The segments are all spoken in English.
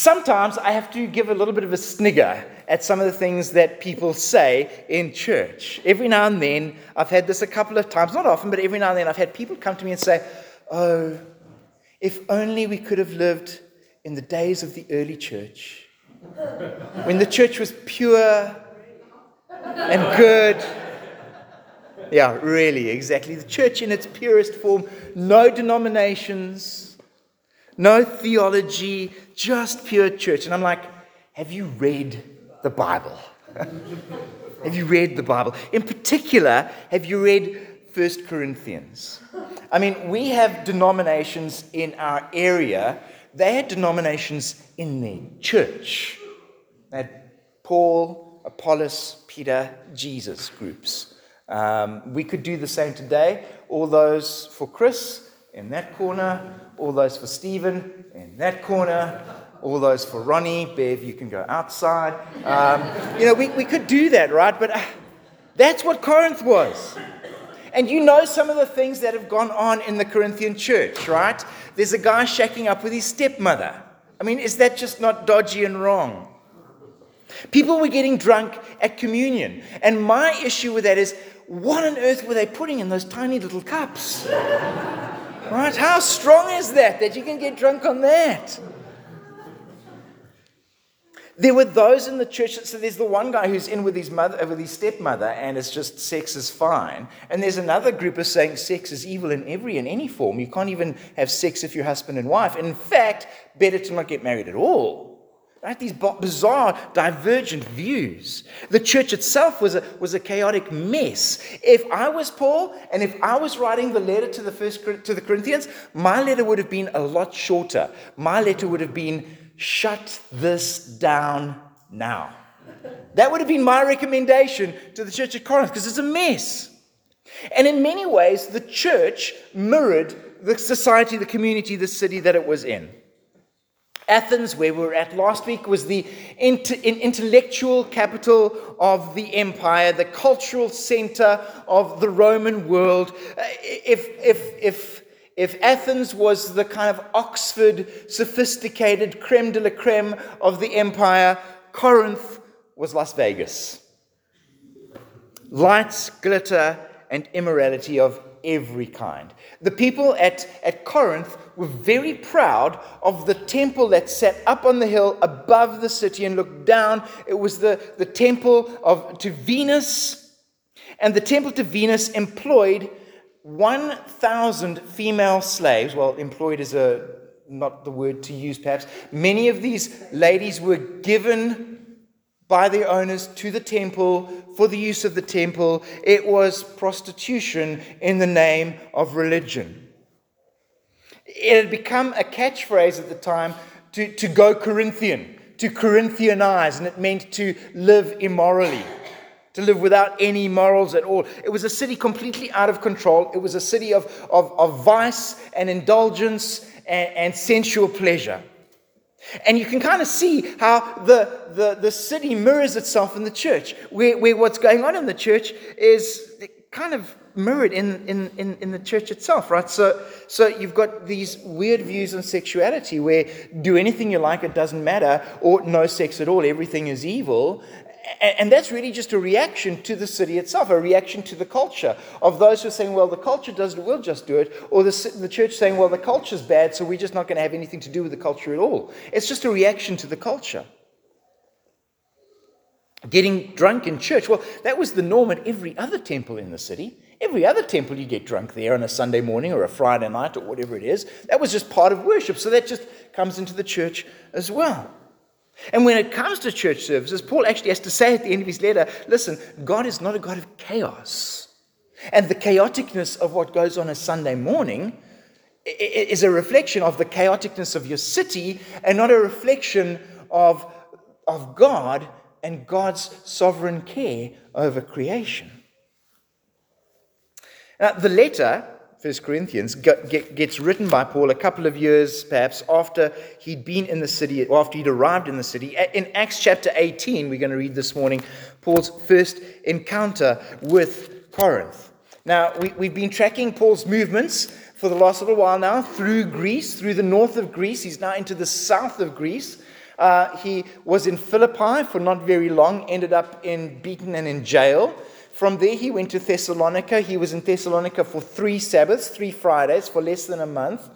sometimes I have to give a little bit of a snigger at some of the things that people say in church. Every now and then, I've had this a couple of times, not often, but every now and then, I've had people come to me and say, Oh, if only we could have lived in the days of the early church, when the church was pure and good. Yeah, really, exactly. The church in its purest form, no denominations, no theology, just pure church. And I'm like, have you read the Bible? have you read the Bible? In particular, have you read First Corinthians? I mean, we have denominations in our area. They had denominations in the church. They had Paul, Apollos, Peter, Jesus groups. Um, we could do the same today. All those for Chris in that corner, all those for Stephen in that corner, all those for Ronnie. Bev, you can go outside. Um, you know, we, we could do that, right? But uh, that's what Corinth was. And you know some of the things that have gone on in the Corinthian church, right? There's a guy shacking up with his stepmother. I mean, is that just not dodgy and wrong? People were getting drunk at communion. And my issue with that is what on earth were they putting in those tiny little cups? Right? How strong is that that you can get drunk on that? There were those in the church that said there's the one guy who's in with his mother, uh, with his stepmother, and it's just sex is fine. And there's another group of saying sex is evil in every and any form. You can't even have sex if you're husband and wife. In fact, better to not get married at all. Right? These bizarre, divergent views. The church itself was a, was a chaotic mess. If I was Paul and if I was writing the letter to the, first, to the Corinthians, my letter would have been a lot shorter. My letter would have been shut this down now. That would have been my recommendation to the church at Corinth because it's a mess. And in many ways, the church mirrored the society, the community, the city that it was in. Athens, where we were at last week, was the intellectual capital of the empire, the cultural center of the Roman world. Uh, if, if, if if Athens was the kind of Oxford, sophisticated creme de la creme of the empire, Corinth was Las Vegas. Lights, glitter, and immorality of every kind. The people at, at Corinth were very proud of the temple that sat up on the hill above the city and looked down. It was the, the temple of, to Venus, and the temple to Venus employed 1,000 female slaves, well, employed is a, not the word to use perhaps, many of these ladies were given by their owners to the temple for the use of the temple. It was prostitution in the name of religion. It had become a catchphrase at the time to, to go Corinthian, to Corinthianize, and it meant to live immorally to live without any morals at all. It was a city completely out of control. It was a city of, of, of vice and indulgence and, and sensual pleasure. And you can kind of see how the, the, the city mirrors itself in the church, where, where what's going on in the church is kind of mirrored in, in, in, in, the church itself, right? So, so you've got these weird views on sexuality where do anything you like, it doesn't matter, or no sex at all, everything is evil. And that's really just a reaction to the city itself, a reaction to the culture of those who are saying, well, the culture does it, we'll just do it, or the, the church saying, well, the culture's bad, so we're just not going to have anything to do with the culture at all. It's just a reaction to the culture. Getting drunk in church, well, that was the norm at every other temple in the city. Every other temple, you get drunk there on a Sunday morning or a Friday night or whatever it is. That was just part of worship. So that just comes into the church as well. And when it comes to church services, Paul actually has to say at the end of his letter listen, God is not a God of chaos. And the chaoticness of what goes on a Sunday morning is a reflection of the chaoticness of your city and not a reflection of, of God and God's sovereign care over creation. Now, the letter First Corinthians gets written by Paul a couple of years, perhaps, after he'd been in the city, or after he'd arrived in the city. In Acts chapter 18, we're going to read this morning Paul's first encounter with Corinth. Now, we, have been tracking Paul's movements for the last little while now through Greece, through the north of Greece. He's now into the south of Greece. Uh, he was in Philippi for not very long, ended up in beaten and in jail. From there, he went to Thessalonica. He was in Thessalonica for three Sabbaths, three Fridays, for less than a month.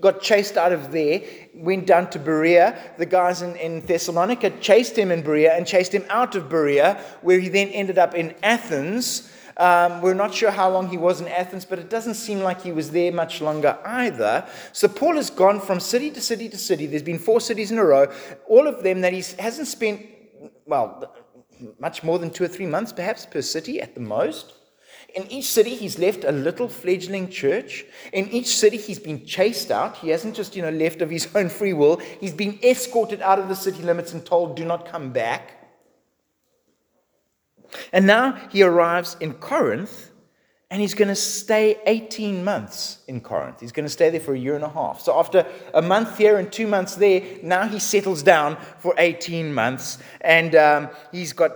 Got chased out of there, went down to Berea. The guys in, in Thessalonica chased him in Berea and chased him out of Berea, where he then ended up in Athens. Um, we're not sure how long he was in Athens, but it doesn't seem like he was there much longer either. So Paul has gone from city to city to city. There's been four cities in a row, all of them that he hasn't spent, well, much more than two or three months, perhaps, per city at the most. In each city, he's left a little fledgling church. In each city, he's been chased out. He hasn't just, you know, left of his own free will. He's been escorted out of the city limits and told, do not come back. And now he arrives in Corinth, and he's going to stay 18 months in Corinth. He's going to stay there for a year and a half. So after a month here and two months there, now he settles down for 18 months. And um, he's got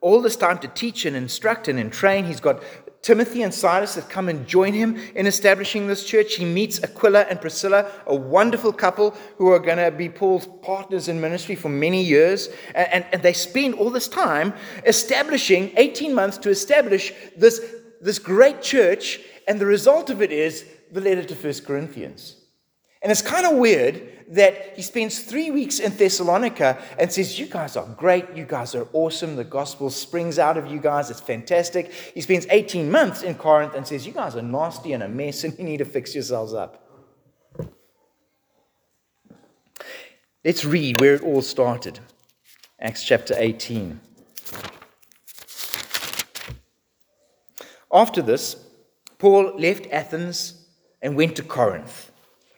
all this time to teach and instruct and train. He's got Timothy and Silas have come and join him in establishing this church. He meets Aquila and Priscilla, a wonderful couple who are going to be Paul's partners in ministry for many years. And, and, and, they spend all this time establishing, 18 months to establish this this great church, and the result of it is the letter to First Corinthians. And it's kind of weird that he spends three weeks in Thessalonica and says, You guys are great. You guys are awesome. The gospel springs out of you guys. It's fantastic. He spends 18 months in Corinth and says, You guys are nasty and a mess and you need to fix yourselves up. Let's read where it all started Acts chapter 18. After this, Paul left Athens and went to Corinth.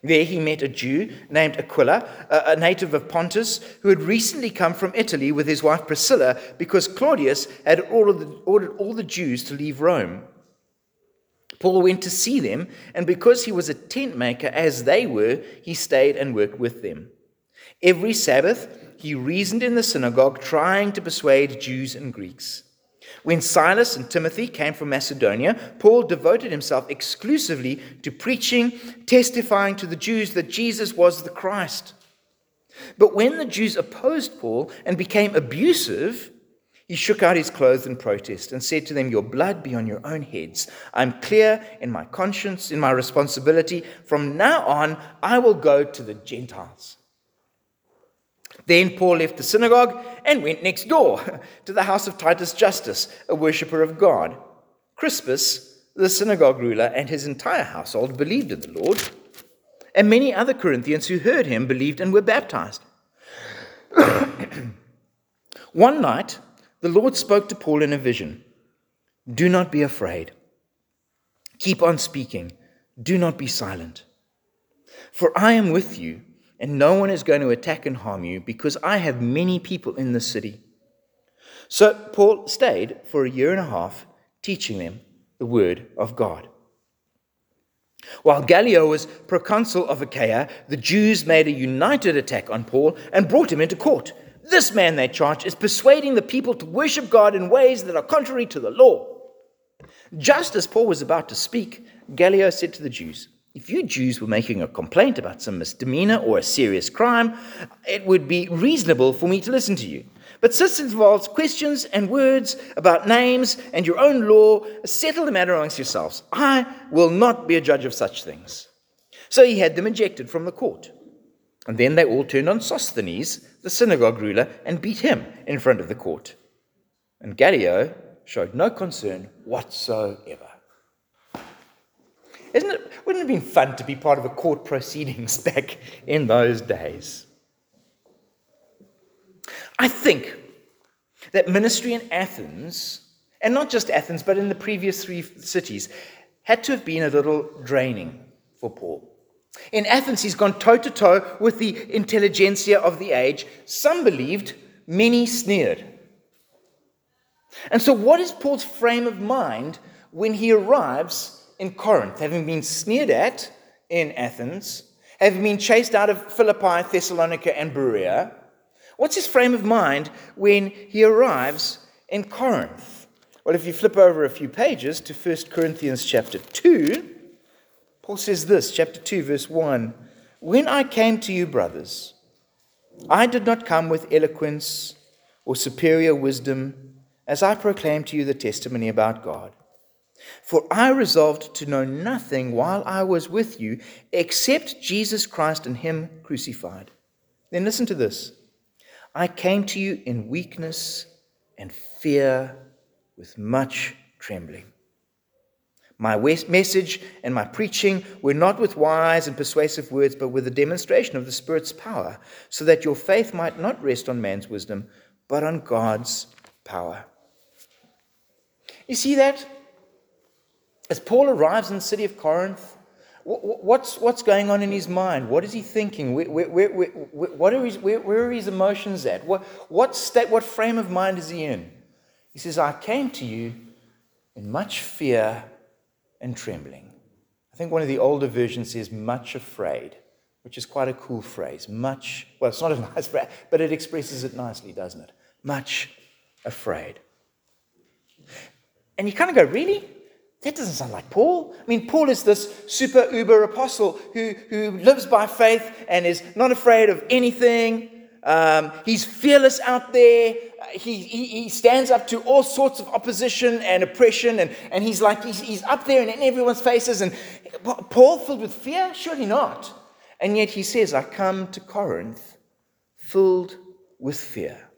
There he met a Jew named Aquila, a native of Pontus, who had recently come from Italy with his wife Priscilla because Claudius had ordered all the Jews to leave Rome. Paul went to see them, and because he was a tent maker as they were, he stayed and worked with them. Every Sabbath, he reasoned in the synagogue, trying to persuade Jews and Greeks. When Silas and Timothy came from Macedonia, Paul devoted himself exclusively to preaching, testifying to the Jews that Jesus was the Christ. But when the Jews opposed Paul and became abusive, he shook out his clothes in protest and said to them, Your blood be on your own heads. I'm clear in my conscience, in my responsibility. From now on, I will go to the Gentiles. Then Paul left the synagogue and went next door to the house of Titus Justus, a worshipper of God. Crispus, the synagogue ruler, and his entire household believed in the Lord. And many other Corinthians who heard him believed and were baptized. One night, the Lord spoke to Paul in a vision Do not be afraid. Keep on speaking. Do not be silent. For I am with you and no one is going to attack and harm you because I have many people in the city. So Paul stayed for a year and a half teaching them the word of God. While Gallio was proconsul of Achaia, the Jews made a united attack on Paul and brought him into court. This man, they charged, is persuading the people to worship God in ways that are contrary to the law. Just as Paul was about to speak, Gallio said to the Jews, if you Jews were making a complaint about some misdemeanor or a serious crime, it would be reasonable for me to listen to you. But since it involves questions and words about names and your own law, settle the matter amongst yourselves. I will not be a judge of such things. So he had them ejected from the court. And then they all turned on Sosthenes, the synagogue ruler, and beat him in front of the court. And Gallio showed no concern whatsoever. Isn't it, wouldn't it have been fun to be part of a court proceedings back in those days? I think that ministry in Athens, and not just Athens, but in the previous three cities, had to have been a little draining for Paul. In Athens, he's gone toe to toe with the intelligentsia of the age. Some believed, many sneered. And so, what is Paul's frame of mind when he arrives in Corinth, having been sneered at in Athens, having been chased out of Philippi, Thessalonica, and Berea, what's his frame of mind when he arrives in Corinth? Well, if you flip over a few pages to 1 Corinthians chapter 2, Paul says this, chapter 2, verse 1 When I came to you, brothers, I did not come with eloquence or superior wisdom as I proclaimed to you the testimony about God. For I resolved to know nothing while I was with you except Jesus Christ and Him crucified. Then listen to this I came to you in weakness and fear with much trembling. My message and my preaching were not with wise and persuasive words, but with a demonstration of the Spirit's power, so that your faith might not rest on man's wisdom, but on God's power. You see that? As Paul arrives in the city of Corinth, what's, what's going on in his mind? What is he thinking? Where, where, where, what are his, where, are his emotions at? What, what, state, what frame of mind is he in? He says, I came to you in much fear and trembling. I think one of the older versions says much afraid, which is quite a cool phrase. Much, well, it's not a nice phrase, but it expresses it nicely, doesn't it? Much afraid. And you kind of go, really? That doesn't sound like Paul. I mean, Paul is this super uber apostle who, who lives by faith and is not afraid of anything. Um, he's fearless out there he, he, he, stands up to all sorts of opposition and oppression, and, and he's like, he's, he's up there in everyone's faces. And Paul filled with fear? Surely not. And yet he says, I come to Corinth filled with fear.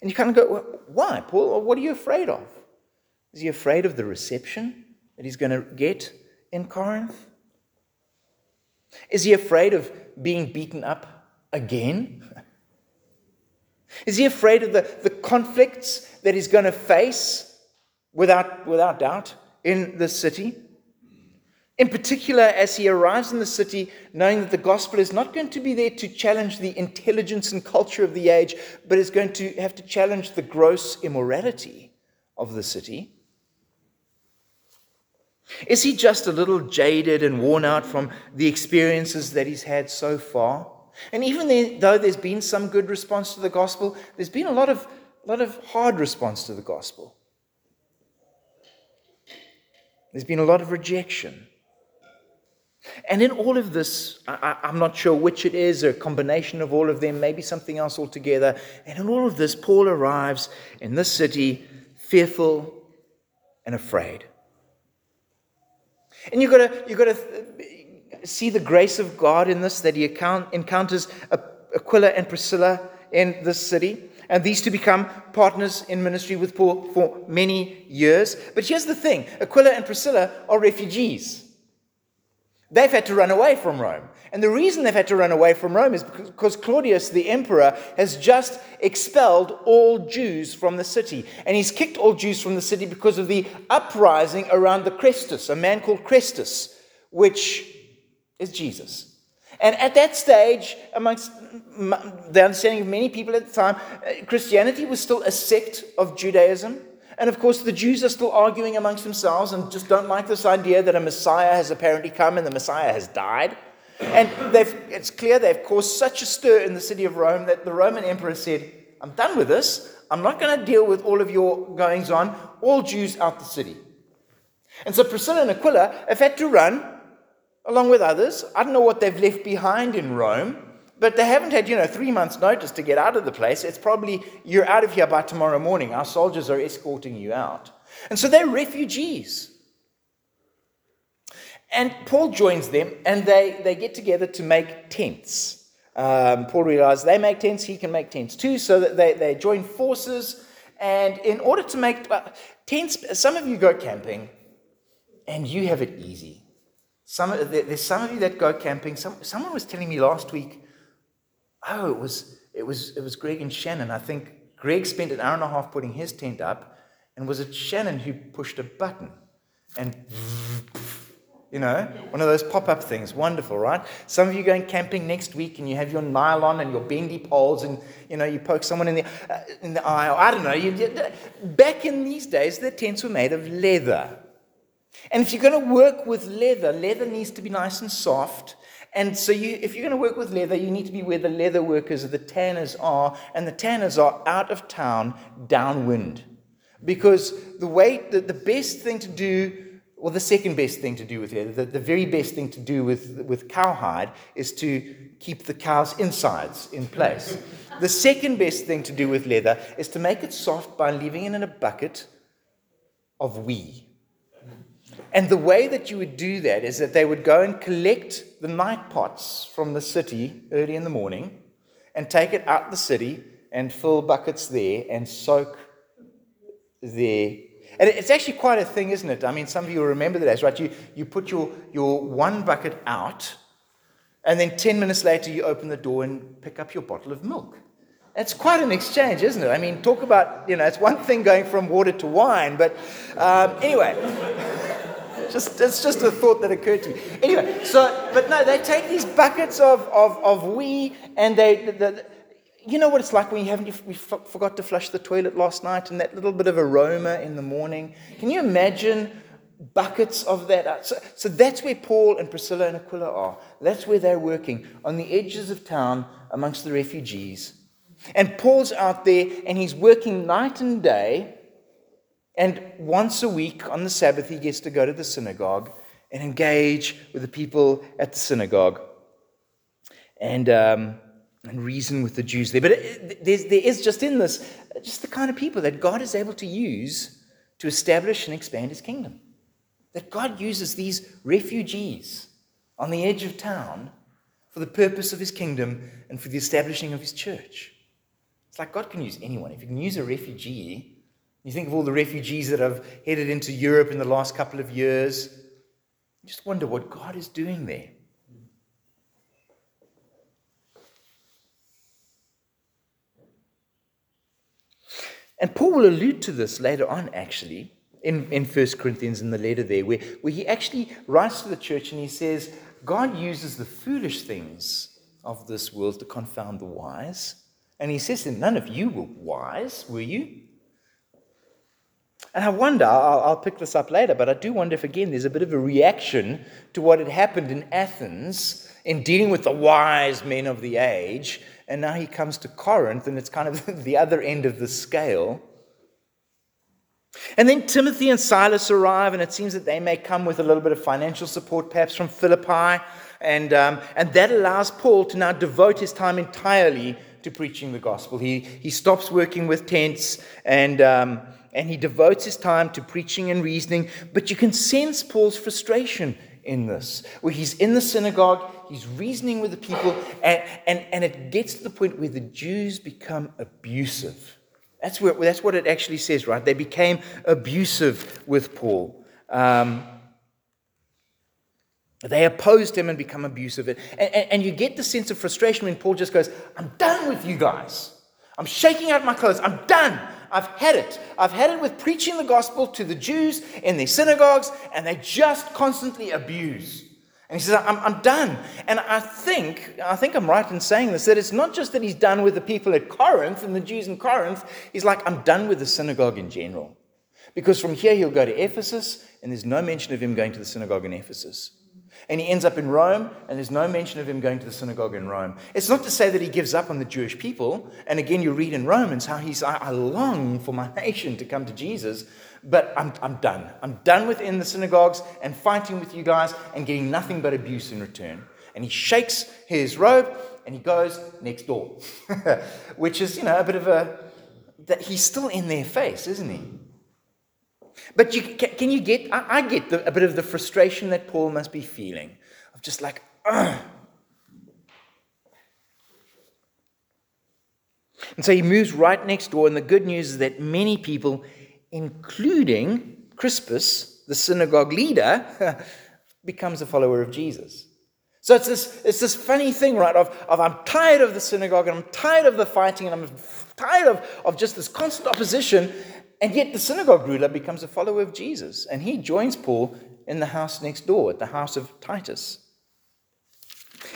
And you kind of go, well, why, Paul? What are you afraid of? Is he afraid of the reception that he's going to get in Corinth? Is he afraid of being beaten up again? Is he afraid of the, the conflicts that he's going to face without, without doubt in the city? In particular, as he arrives in the city, knowing that the gospel is not going to be there to challenge the intelligence and culture of the age, but is going to have to challenge the gross immorality of the city. Is he just a little jaded and worn out from the experiences that he's had so far? And even though there's been some good response to the gospel, there's been a lot of, lot of hard response to the gospel. There's been a lot of rejection. And in all of this, I, am not sure which it is, a combination of all of them, maybe something else altogether. And in all of this, Paul arrives in this city fearful and afraid. And you've got to, you've got to see the grace of God in this, that he encounters Aquila and Priscilla in this city. And these two become partners in ministry with Paul for many years. But here's the thing Aquila and Priscilla are refugees. They've had to run away from Rome. And the reason they've had to run away from Rome is because Claudius, the emperor, has just expelled all Jews from the city. And he's kicked all Jews from the city because of the uprising around the Chrestus, a man called Chrestus, which is Jesus. And at that stage, amongst the understanding of many people at the time, uh, Christianity was still a sect of Judaism. And of course, the Jews are still arguing amongst themselves and just don't like this idea that a Messiah has apparently come and the Messiah has died. And it's clear they've caused such a stir in the city of Rome that the Roman emperor said, I'm done with this. I'm not going to deal with all of your goings on. All Jews out the city. And so Priscilla and Aquila have had to run along with others. I don't know what they've left behind in Rome, but they haven't had, you know, three months' notice to get out of the place. It's probably, you're out of here by tomorrow morning. Our soldiers are escorting you out. And so they're refugees. And Paul joins them, and they, they get together to make tents. Um, Paul realizes they make tents, he can make tents too, so that they, they join forces. And in order to make uh, tents, some of you go camping and you have it easy. Some, there's some of you that go camping. Some, someone was telling me last week, oh, it was, it, was, it was Greg and Shannon. I think Greg spent an hour and a half putting his tent up, and was it Shannon who pushed a button? And, you know, one of those pop up things. Wonderful, right? Some of you going camping next week, and you have your nylon and your bendy poles, and, you know, you poke someone in the, uh, in the eye. Or I don't know. You, back in these days, the tents were made of leather. And if you're going to work with leather, leather needs to be nice and soft. And so, you, if you're going to work with leather, you need to be where the leather workers, or the tanners are, and the tanners are out of town, downwind. Because the way, the, the best thing to do, well, the second best thing to do with leather, the, the very best thing to do with, with cowhide is to keep the cow's insides in place. the second best thing to do with leather is to make it soft by leaving it in a bucket of wee. And the way that you would do that is that they would go and collect the night pots from the city early in the morning and take it out the city and fill buckets there and soak there. And it's actually quite a thing, isn't it? I mean, some of you remember the days, right? You, you put your, your one bucket out, and then 10 minutes later, you open the door and pick up your bottle of milk. It's quite an exchange, isn't it? I mean, talk about, you know, it's one thing going from water to wine, but um, anyway. just, it's just a thought that occurred to me. Anyway, so, but no, they take these buckets of, of, of wee and they, the, the, you know what it's like when you haven't, you forgot to flush the toilet last night and that little bit of aroma in the morning. Can you imagine buckets of that? So, so that's where Paul and Priscilla and Aquila are. That's where they're working, on the edges of town amongst the refugees. And Paul's out there and he's working night and day and once a week on the Sabbath, he gets to go to the synagogue and engage with the people at the synagogue and, um, and reason with the Jews there. But it, there's, there is just in this, just the kind of people that God is able to use to establish and expand his kingdom. That God uses these refugees on the edge of town for the purpose of his kingdom and for the establishing of his church. It's like God can use anyone. If you can use a refugee, you think of all the refugees that have headed into Europe in the last couple of years. You just wonder what God is doing there. And Paul will allude to this later on, actually, in, in 1 Corinthians in the letter there, where, where he actually writes to the church and he says, God uses the foolish things of this world to confound the wise. And he says that none of you were wise, were you? And I wonder, I'll, I'll, pick this up later, but I do wonder if again there's a bit of a reaction to what had happened in Athens in dealing with the wise men of the age. And now he comes to Corinth, and it's kind of the other end of the scale. And then Timothy and Silas arrive, and it seems that they may come with a little bit of financial support, perhaps from Philippi. And, um, and that allows Paul to now devote his time entirely to preaching the gospel. He, he stops working with tents and. Um, and he devotes his time to preaching and reasoning. But you can sense Paul's frustration in this, where he's in the synagogue, he's reasoning with the people, and, and, and it gets to the point where the Jews become abusive. That's, where, that's what it actually says, right? They became abusive with Paul. Um, they opposed him and become abusive. And, and, and you get the sense of frustration when Paul just goes, I'm done with you guys. I'm shaking out my clothes. I'm done. I've had it. I've had it with preaching the gospel to the Jews in their synagogues, and they just constantly abuse. And he says, I'm, I'm done. And I think, I think I'm right in saying this, that it's not just that he's done with the people at Corinth and the Jews in Corinth. He's like, I'm done with the synagogue in general. Because from here he'll go to Ephesus, and there's no mention of him going to the synagogue in Ephesus and he ends up in Rome, and there's no mention of him going to the synagogue in Rome. It's not to say that he gives up on the Jewish people. And again, you read in Romans how he's, I, long for my nation to come to Jesus, but I'm, I'm done. I'm done within the synagogues and fighting with you guys and getting nothing but abuse in return. And he shakes his robe and he goes next door, which is, you know, a bit of a, that he's still in their face, isn't he? But you, can, you get, I, I get the, a bit of the frustration that Paul must be feeling of just like, Ugh. And so he moves right next door, and the good news is that many people, including Crispus, the synagogue leader, becomes a follower of Jesus. So it's this, it's this funny thing, right, of, of I'm tired of the synagogue, and I'm tired of the fighting, and I'm tired of, of just this constant opposition, and yet the synagogue ruler becomes a follower of Jesus, and he joins Paul in the house next door, at the house of Titus.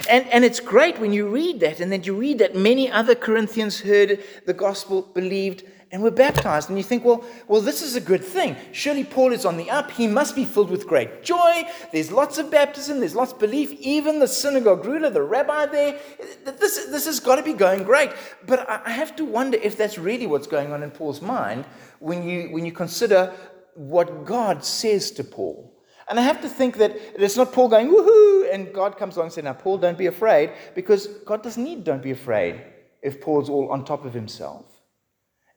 And, and it's great when you read that, and then you read that many other Corinthians heard the gospel, believed, and were baptized. And you think, well, well, this is a good thing. Surely Paul is on the up. He must be filled with great joy. There's lots of baptism, there's lots of belief. Even the synagogue ruler, the rabbi there, this, this has got to be going great. But I have to wonder if that's really what's going on in Paul's mind when you, when you consider what God says to Paul. And I have to think that it's not Paul going, woohoo, and God comes along and says, now, Paul, don't be afraid, because God doesn't need don't be afraid if Paul's all on top of himself.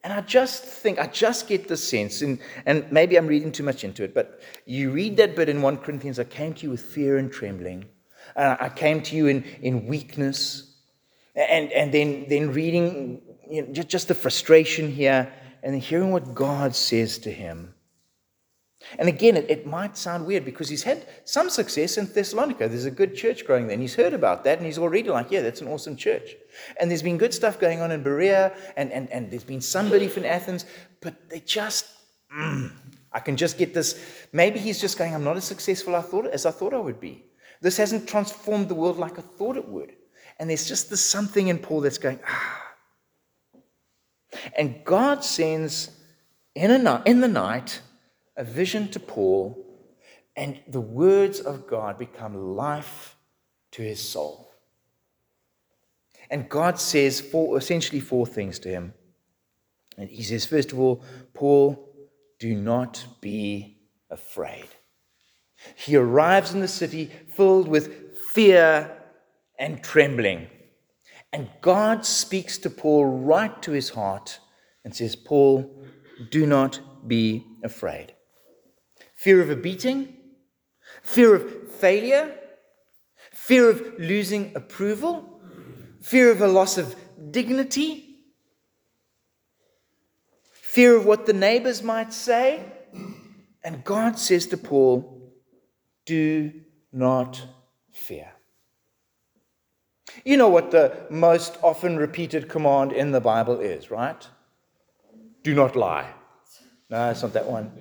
And I just think, I just get the sense, and, and maybe I'm reading too much into it, but you read that bit in 1 Corinthians I came to you with fear and trembling. Uh, I came to you in, in weakness. And, and then, then reading you know, just, just the frustration here, and hearing what God says to him. And again, it, it, might sound weird because he's had some success in Thessalonica. There's a good church growing there, and he's heard about that, and he's already like, yeah, that's an awesome church. And there's been good stuff going on in Berea, and, and, and there's been some belief in Athens, but they just, mm, I can just get this. Maybe he's just going, I'm not as successful I thought, as I thought I would be. This hasn't transformed the world like I thought it would. And there's just this something in Paul that's going, ah. And God sends in, a, in the night, a vision to Paul, and the words of God become life to his soul. And God says four, essentially four things to him. And he says, first of all, Paul, do not be afraid. He arrives in the city filled with fear and trembling. And God speaks to Paul right to his heart and says, Paul, do not be afraid fear of a beating, fear of failure, fear of losing approval, fear of a loss of dignity, fear of what the neighbors might say. And God says to Paul, Do not fear. You know what the most often repeated command in the Bible is, right? Do not lie. No, it's not that one.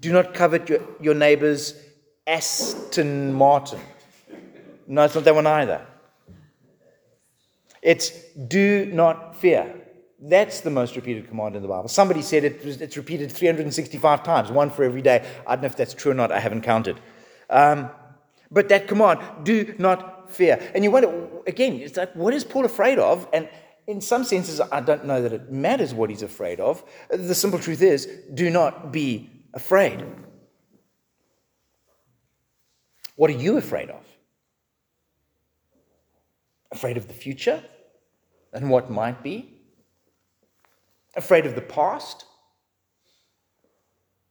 Do not covet your, your neighbor's Aston Martin. No, it's not that one either. It's do not fear. That's the most repeated command in the Bible. Somebody said it was, it's repeated 365 times, one for every day. I don't know if that's true or not, I haven't counted. Um, but that command, do not fear. And you wonder, again, it's like, what is Paul afraid of? And in some senses, I don't know that it matters what he's afraid of. The simple truth is, do not be afraid. What are you afraid of? Afraid of the future and what might be? Afraid of the past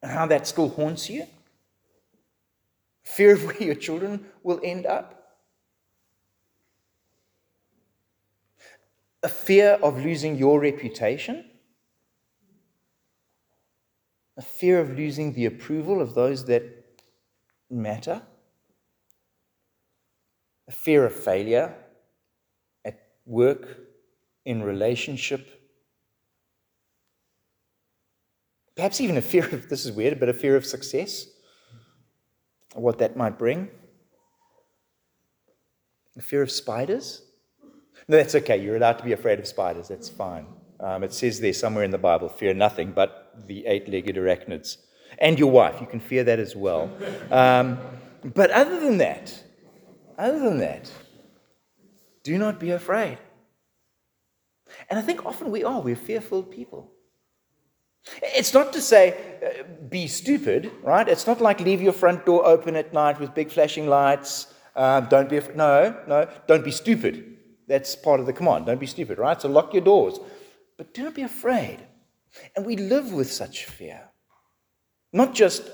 and how that still haunts you? Fear of where your children will end up? A fear of losing your reputation? a fear of losing the approval of those that matter, a fear of failure at work, in relationship, perhaps even a fear of this is weird, but a fear of success, what that might bring, a fear of spiders. That's okay. You're allowed to be afraid of spiders. That's fine. Um, it says there somewhere in the Bible, fear nothing but the eight legged arachnids. And your wife, you can fear that as well. Um, but other than that, other than that, do not be afraid. And I think often we are, we're fearful people. It's not to say uh, be stupid, right? It's not like leave your front door open at night with big flashing lights. Uh, don't be, af- no, no, don't be stupid. That's part of the command. Don't be stupid, right? So lock your doors. But do not be afraid. And we live with such fear. Not just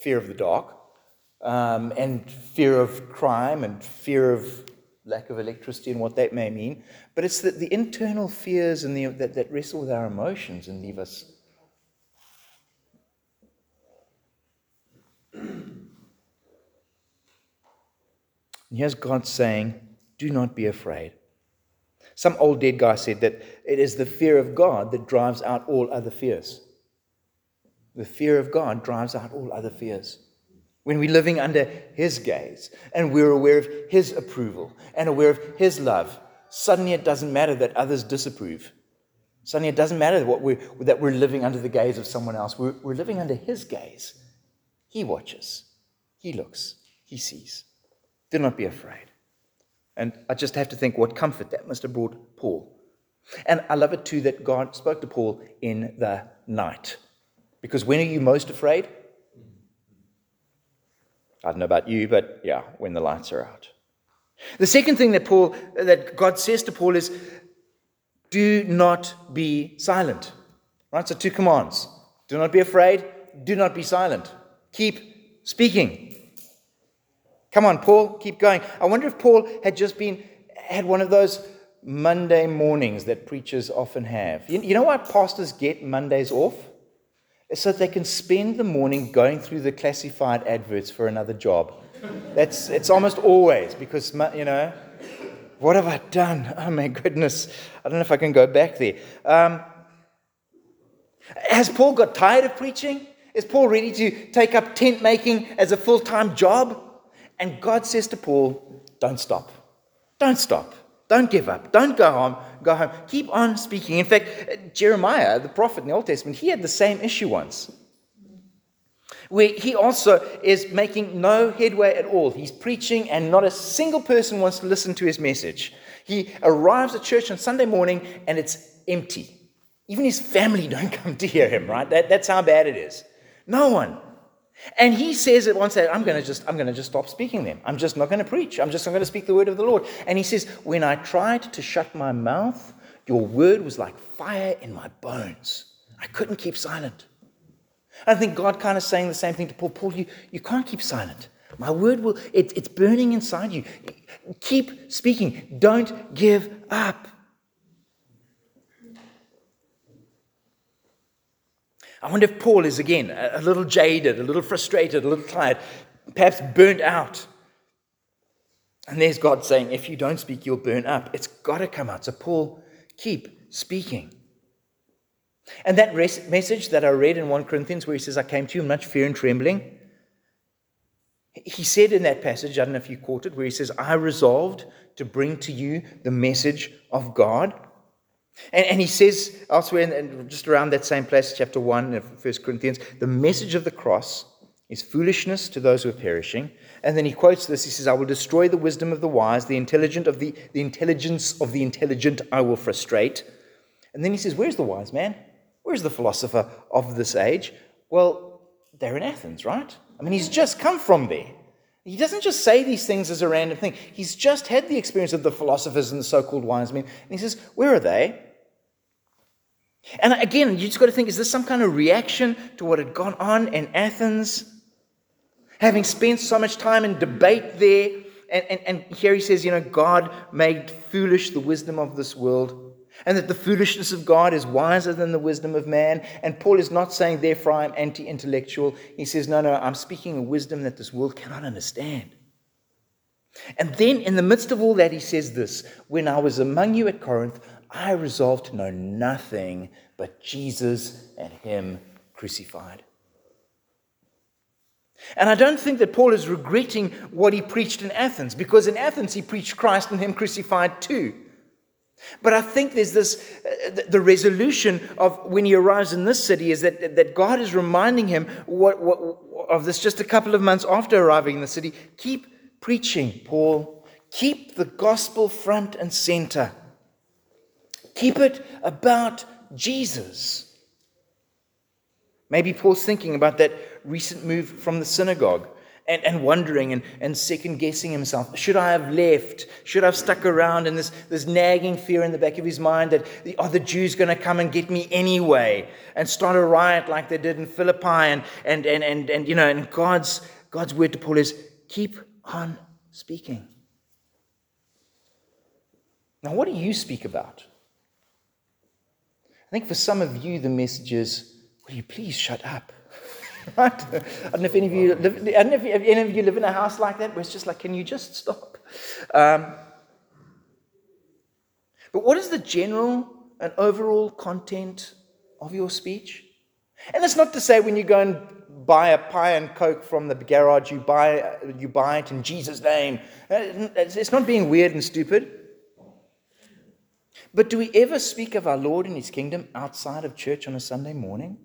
fear of the dark, um, and fear of crime, and fear of lack of electricity and what that may mean, but it's the, the internal fears and the, that, that wrestle with our emotions and leave us. And here's God saying, Do not be afraid. Some old dead guy said that it is the fear of God that drives out all other fears. The fear of God drives out all other fears. When we're living under His gaze and we're aware of His approval and aware of His love, suddenly it doesn't matter that others disapprove. Suddenly it doesn't matter what we're, that we're living under the gaze of someone else. We're, we're living under His gaze. He watches, He looks, He sees. Do not be afraid. And I just have to think what comfort that must have brought Paul. And I love it too that God spoke to Paul in the night. Because when are you most afraid? I don't know about you, but yeah, when the lights are out. The second thing that Paul that God says to Paul is do not be silent. Right? So two commands. Do not be afraid, do not be silent. Keep speaking. Come on, Paul, keep going. I wonder if Paul had just been had one of those Monday mornings that preachers often have. You, you know why pastors get Mondays off? It's so that they can spend the morning going through the classified adverts for another job. That's it's almost always because you know, what have I done? Oh my goodness, I don't know if I can go back there. Um, has Paul got tired of preaching? Is Paul ready to take up tent making as a full time job? And God says to Paul, Don't stop. Don't stop. Don't give up. Don't go home. Go home. Keep on speaking. In fact, Jeremiah, the prophet in the Old Testament, he had the same issue once. Where he also is making no headway at all. He's preaching, and not a single person wants to listen to his message. He arrives at church on Sunday morning, and it's empty. Even his family don't come to hear him, right? That, that's how bad it is. No one. And he says at one stage, I'm going to just, I'm going to just stop speaking them. I'm just not going to preach. I'm just not going to speak the word of the Lord. And he says, when I tried to shut my mouth, your word was like fire in my bones. I couldn't keep silent. I think God kind of saying the same thing to Paul. Paul, you, you can't keep silent. My word will, it, it's burning inside you. Keep speaking. Don't give up. I wonder if Paul is again a little jaded, a little frustrated, a little tired, perhaps burnt out. And there's God saying, if you don't speak, you'll burn up. It's got to come out. So, Paul, keep speaking. And that res- message that I read in 1 Corinthians, where he says, I came to you in much fear and trembling, he said in that passage, I don't know if you caught it, where he says, I resolved to bring to you the message of God. And, and he says elsewhere, and just around that same place, chapter 1 of 1 Corinthians, the message of the cross is foolishness to those who are perishing. And then he quotes this. He says, I will destroy the wisdom of the wise, the intelligent of the, the intelligence of the intelligent I will frustrate. And then he says, Where's the wise man? Where's the philosopher of this age? Well, they're in Athens, right? I mean, he's just come from there. He doesn't just say these things as a random thing. He's just had the experience of the philosophers and the so called wise men. And he says, Where are they? And again, you just got to think is this some kind of reaction to what had gone on in Athens? Having spent so much time in debate there, and, and, and here he says, you know, God made foolish the wisdom of this world, and that the foolishness of God is wiser than the wisdom of man. And Paul is not saying, therefore, I'm anti intellectual. He says, no, no, I'm speaking a wisdom that this world cannot understand. And then, in the midst of all that, he says this When I was among you at Corinth, I resolved to know nothing but Jesus and Him crucified. And I don't think that Paul is regretting what he preached in Athens, because in Athens he preached Christ and Him crucified too. But I think there's this uh, the resolution of when he arrives in this city is that, that God is reminding him what, what, of this just a couple of months after arriving in the city. Keep preaching, Paul. Keep the gospel front and center. Keep it about Jesus. Maybe Paul's thinking about that recent move from the synagogue and, and wondering and, and second guessing himself. Should I have left? Should I have stuck around? And this, this nagging fear in the back of his mind that the other Jews are going to come and get me anyway and start a riot like they did in Philippi. And, and, and, and, and you know, and God's, God's word to Paul is keep on speaking. Now, what do you speak about? I think for some of you, the message is, will you please shut up? right? I don't know if any of you live, I don't know if any of you live in a house like that where it's just like, can you just stop? Um, but what is the general and overall content of your speech? And it's not to say when you go and buy a pie and coke from the garage, you buy, you buy it in Jesus' name. Uh, it's not being weird and stupid. But do we ever speak of our Lord and his kingdom outside of church on a Sunday morning?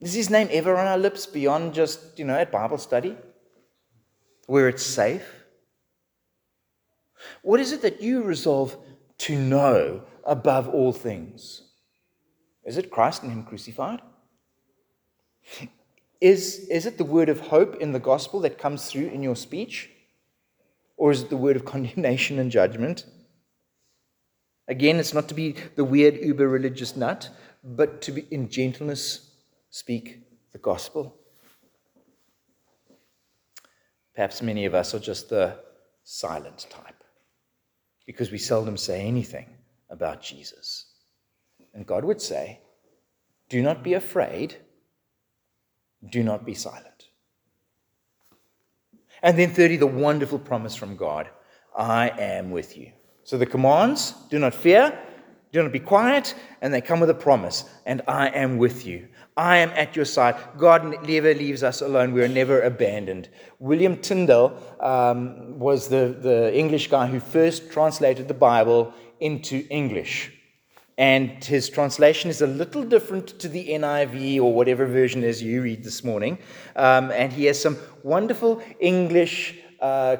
Is his name ever on our lips beyond just, you know, at Bible study where it's safe? What is it that you resolve to know above all things? Is it Christ and Him crucified? is, is it the word of hope in the gospel that comes through in your speech? Or is it the word of condemnation and judgment? Again, it's not to be the weird uber religious nut, but to be in gentleness speak the gospel. Perhaps many of us are just the silent type because we seldom say anything about Jesus. And God would say, Do not be afraid, do not be silent. And then, 30, the wonderful promise from God I am with you. So the commands do not fear, do not be quiet, and they come with a promise, and I am with you. I am at your side. God never leaves us alone. We are never abandoned. William Tyndale um, was the, the English guy who first translated the Bible into English. And his translation is a little different to the NIV or whatever version is you read this morning. Um, and he has some wonderful English uh,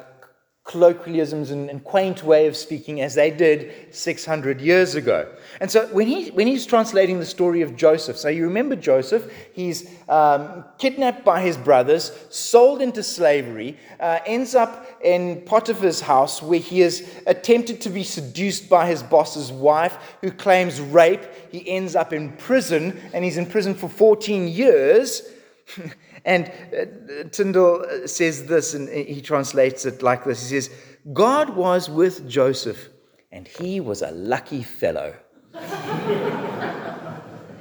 colloquialisms and, and, quaint way of speaking as they did 600 years ago. And so when, he, when he's translating the story of Joseph, so you remember Joseph, he's um, kidnapped by his brothers, sold into slavery, uh, ends up in Potiphar's house where he is attempted to be seduced by his boss's wife who claims rape. He ends up in prison and he's in prison for 14 years. And uh, Tyndale says this, and he translates it like this He says, God was with Joseph, and he was a lucky fellow.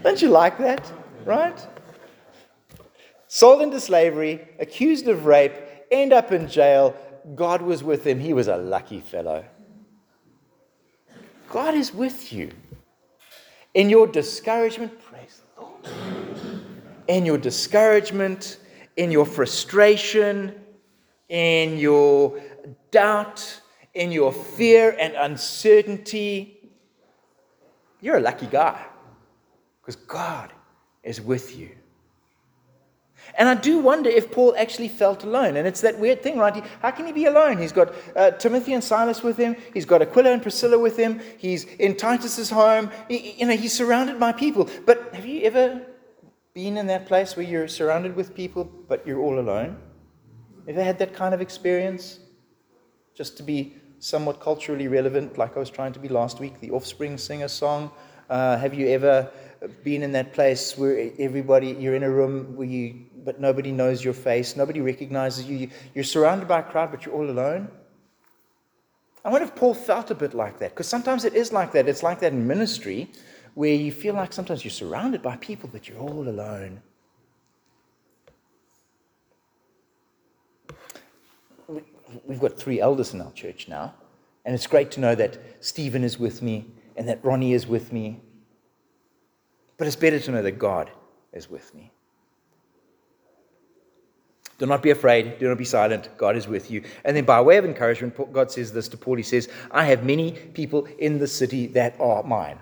Don't you like that? Right? Sold into slavery, accused of rape, end up in jail. God was with him. He was a lucky fellow. God is with you. In your discouragement, praise the Lord in your discouragement, in your frustration, in your doubt, in your fear and uncertainty, you're a lucky guy because God is with you. And I do wonder if Paul actually felt alone. And it's that weird thing, right? How can he be alone? He's got uh, Timothy and Silas with him. He's got Aquila and Priscilla with him. He's in Titus's home. He, you know, he's surrounded by people. But have you ever been in that place where you're surrounded with people, but you're all alone? Have Ever had that kind of experience? Just to be somewhat culturally relevant, like I was trying to be last week, the offspring sing a song. Uh, have you ever been in that place where everybody, you're in a room where you, but nobody knows your face, nobody recognizes you, you're surrounded by a crowd, but you're all alone? I wonder if Paul felt a bit like that, because sometimes it is like that. It's like that in ministry, where you feel like sometimes you're surrounded by people, but you're all alone. We've got three elders in our church now, and it's great to know that Stephen is with me and that Ronnie is with me. But it's better to know that God is with me. Do not be afraid. Do not be silent. God is with you. And then, by way of encouragement, God says this to Paul He says, I have many people in the city that are mine.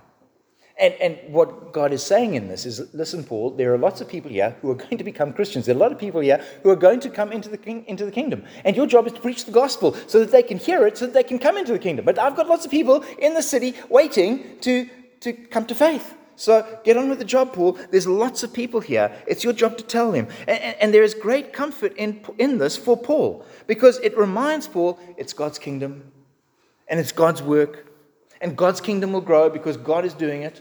And, and what God is saying in this is listen, Paul, there are lots of people here who are going to become Christians. There are a lot of people here who are going to come into the, king, into the kingdom. And your job is to preach the gospel so that they can hear it, so that they can come into the kingdom. But I've got lots of people in the city waiting to, to come to faith. So get on with the job, Paul. There's lots of people here. It's your job to tell them. And, and, and there is great comfort in, in this for Paul because it reminds Paul it's God's kingdom and it's God's work and God's kingdom will grow because God is doing it.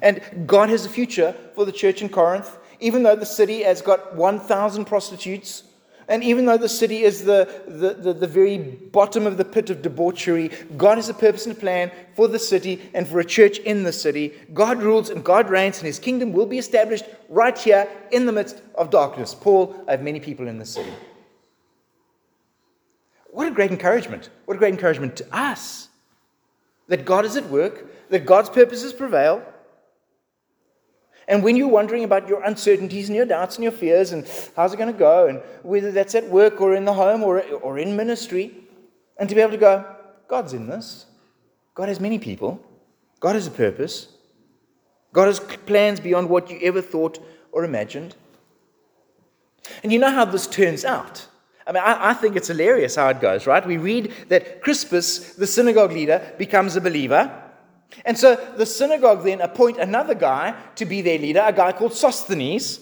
And God has a future for the church in Corinth, even though the city has got 1,000 prostitutes, and even though the city is the, the, the, the, very bottom of the pit of debauchery, God has a purpose and a plan for the city and for a church in the city. God rules and God reigns, and his kingdom will be established right here in the midst of darkness. Paul, I have many people in the city. What a great encouragement. What a great encouragement to us that God is at work, that God's purposes prevail. And when you're wondering about your uncertainties and your doubts and your fears and how's it going to go, and whether that's at work or in the home or, or in ministry, and to be able to go, God's in this. God has many people. God has a purpose. God has plans beyond what you ever thought or imagined. And you know how this turns out. I mean, I, I, think it's hilarious how it goes, right? We read that Crispus, the synagogue leader, becomes a believer. And so the synagogue then appoint another guy to be their leader, a guy called Sosthenes.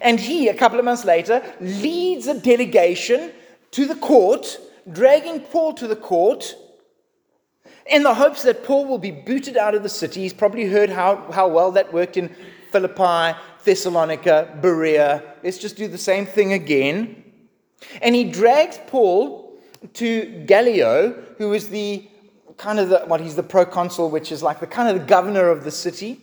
And he, a couple of months later, leads a delegation to the court, dragging Paul to the court in the hopes that Paul will be booted out of the city. He's probably heard how, how well that worked in Philippi, Thessalonica, Berea. Let's just do the same thing again. And he drags Paul to Gallio, who is the kind of the, what he's the proconsul, which is like the kind of the governor of the city.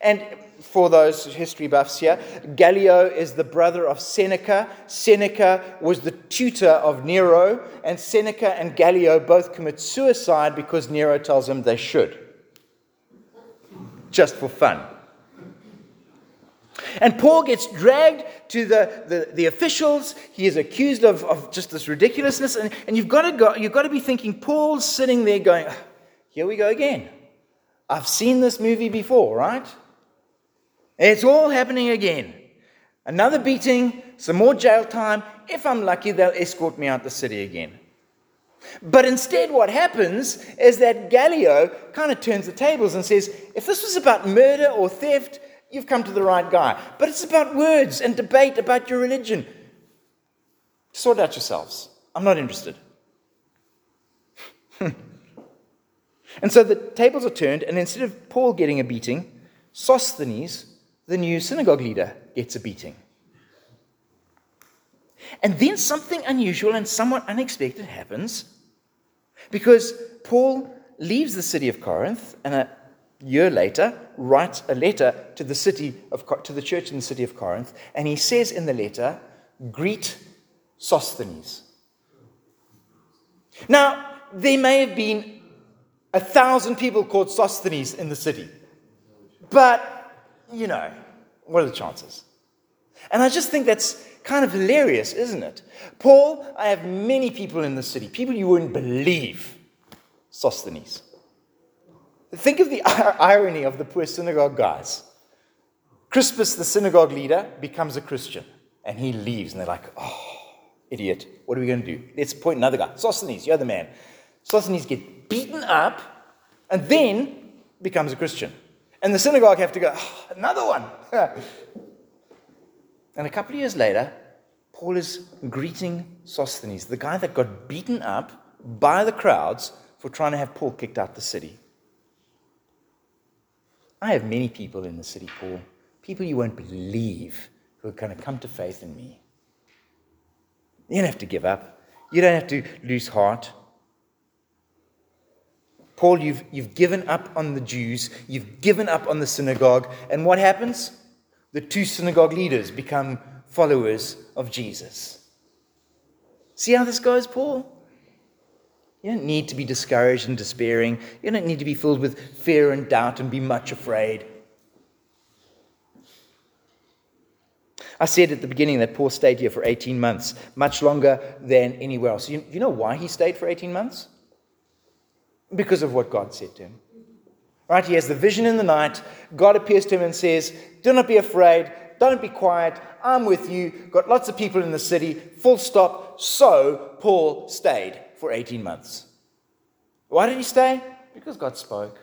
And for those history buffs here, Gallio is the brother of Seneca. Seneca was the tutor of Nero, and Seneca and Gallio both commit suicide because Nero tells them they should. Just for fun. And Paul gets dragged to the, the, the, officials. He is accused of, of just this ridiculousness. And, and you've, got to go, you've got to be thinking, Paul's sitting there going, ah, Here we go again. I've seen this movie before, right? It's all happening again. Another beating, some more jail time. If I'm lucky, they'll escort me out the city again. But instead, what happens is that Gallio kind of turns the tables and says, if this was about murder or theft, you've come to the right guy. But it's about words and debate about your religion. Sort out yourselves. I'm not interested. and so the tables are turned, and instead of Paul getting a beating, Sosthenes, the new synagogue leader, gets a beating. And then something unusual and somewhat unexpected happens because Paul leaves the city of Corinth and a year later writes a letter to the city of to the church in the city of Corinth and he says in the letter greet Sosthenes. Now there may have been a thousand people called Sosthenes in the city. But you know, what are the chances? And I just think that's kind of hilarious, isn't it? Paul, I have many people in the city, people you wouldn't believe, Sosthenes. Think of the irony of the poor synagogue guys. Crispus, the synagogue leader, becomes a Christian and he leaves, and they're like, oh, idiot, what are we going to do? Let's appoint another guy. Sosthenes, you're the man. Sosthenes gets beaten up and then becomes a Christian. And the synagogue have to go, oh, another one. and a couple of years later, Paul is greeting Sosthenes, the guy that got beaten up by the crowds for trying to have Paul kicked out of the city. I have many people in the city, Paul, people you won't believe who are going to come to faith in me. You don't have to give up. You don't have to lose heart. Paul, you've, you've given up on the Jews, you've given up on the synagogue, and what happens? The two synagogue leaders become followers of Jesus. See how this goes, Paul? You don't need to be discouraged and despairing. You don't need to be filled with fear and doubt and be much afraid. I said at the beginning that Paul stayed here for 18 months, much longer than anywhere else. You, you know why he stayed for 18 months? Because of what God said to him. Right? He has the vision in the night. God appears to him and says, Do not be afraid. Don't be quiet. I'm with you. Got lots of people in the city. Full stop. So Paul stayed for 18 months. Why did he stay? Because God spoke.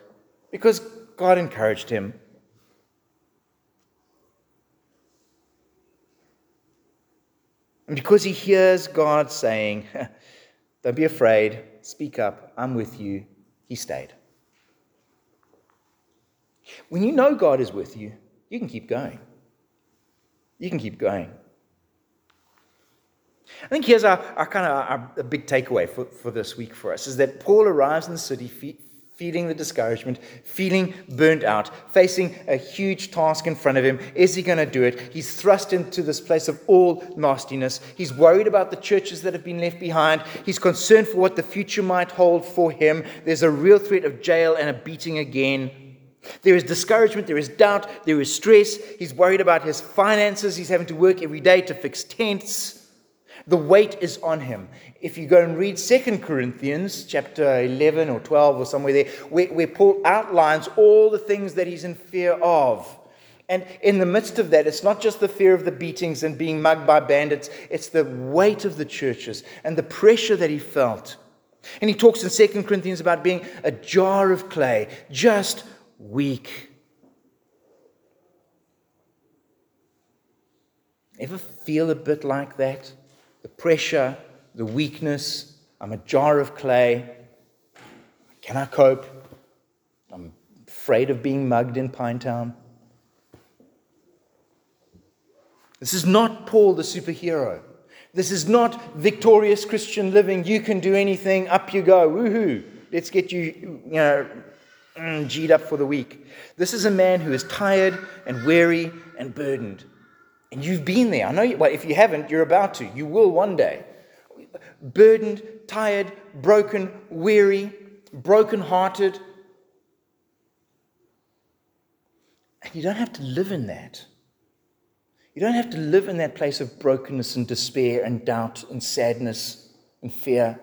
Because God encouraged him. And because he hears God saying, Don't be afraid, speak up, I'm with you, he stayed. When you know God is with you, you can keep going. You can keep going. I think here's our, our kind of our, our big takeaway for, for this week for us is that Paul arrives in the city feeling the discouragement, feeling burnt out, facing a huge task in front of him. Is he going to do it? He's thrust into this place of all nastiness. He's worried about the churches that have been left behind. He's concerned for what the future might hold for him. There's a real threat of jail and a beating again. There is discouragement, there is doubt, there is stress. He's worried about his finances. He's having to work every day to fix tents. The weight is on him. If you go and read 2 Corinthians chapter 11 or 12 or somewhere there, where, where Paul outlines all the things that he's in fear of. And in the midst of that, it's not just the fear of the beatings and being mugged by bandits, it's the weight of the churches and the pressure that he felt. And he talks in 2 Corinthians about being a jar of clay, just weak. Ever feel a bit like that? The pressure, the weakness. I'm a jar of clay. Can I cope? I'm afraid of being mugged in Pinetown. This is not Paul the superhero. This is not victorious Christian living. You can do anything, up you go, woohoo. Let's get you, you know, mm, G'd up for the week. This is a man who is tired and weary and burdened. And you've been there. I know, you, well, if you haven't, you're about to. You will one day. Burdened, tired, broken, weary, broken-hearted. And you don't have to live in that. You don't have to live in that place of brokenness and despair and doubt and sadness and fear.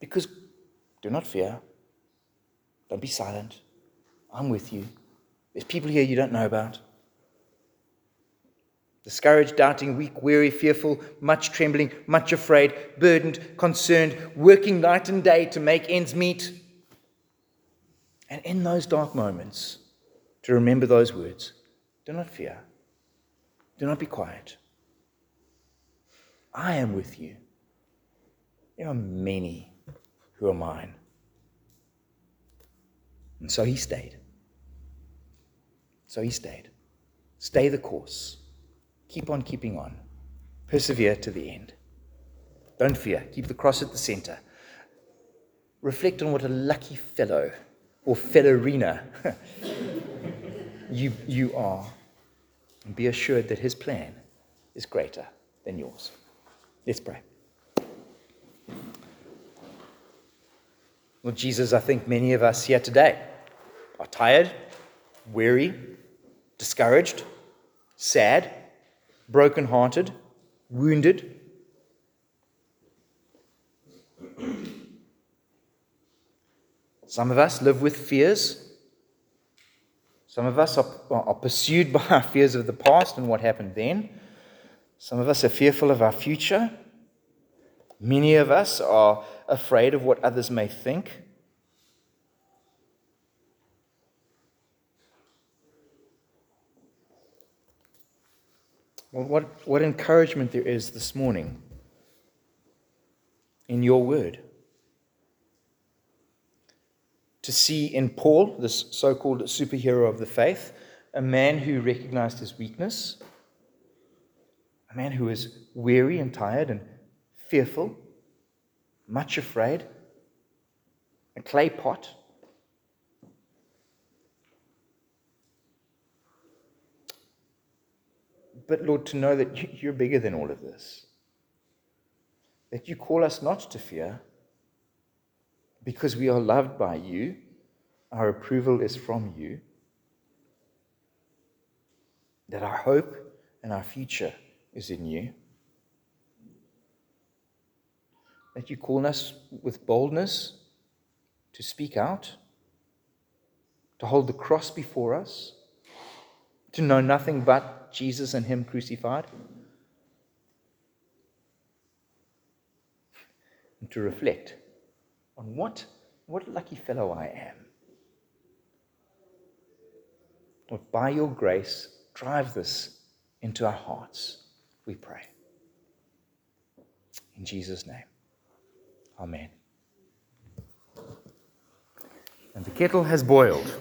Because do not fear. Don't be silent. I'm with you. There's people here you don't know about. Discouraged, doubting, weak, weary, fearful, much trembling, much afraid, burdened, concerned, working night and day to make ends meet. And in those dark moments, to remember those words do not fear, do not be quiet. I am with you. There are many who are mine. And so he stayed. So he stayed. Stay the course. Keep on keeping on. Persevere to the end. Don't fear. Keep the cross at the center. Reflect on what a lucky fellow or fellowrina you, you are. And be assured that his plan is greater than yours. Let's pray. Lord Jesus, I think many of us here today are tired, weary, discouraged, sad, broken-hearted, wounded. Some of us live with fears. Some of us are, are pursued by our fears of the past and what happened then. Some of us are fearful of our future. Many of us are afraid of what others may think. Well, what, what encouragement there is this morning in your word. To see in Paul, this so called superhero of the faith, a man who recognized his weakness, a man who is weary and tired and fearful, much afraid, a clay pot But Lord, to know that you're bigger than all of this. That you call us not to fear because we are loved by you, our approval is from you, that our hope and our future is in you. That you call us with boldness to speak out, to hold the cross before us, to know nothing but Jesus and Him crucified? And to reflect on what, what a lucky fellow I am. Lord, by your grace, drive this into our hearts, we pray. In Jesus' name, Amen. And the kettle has boiled.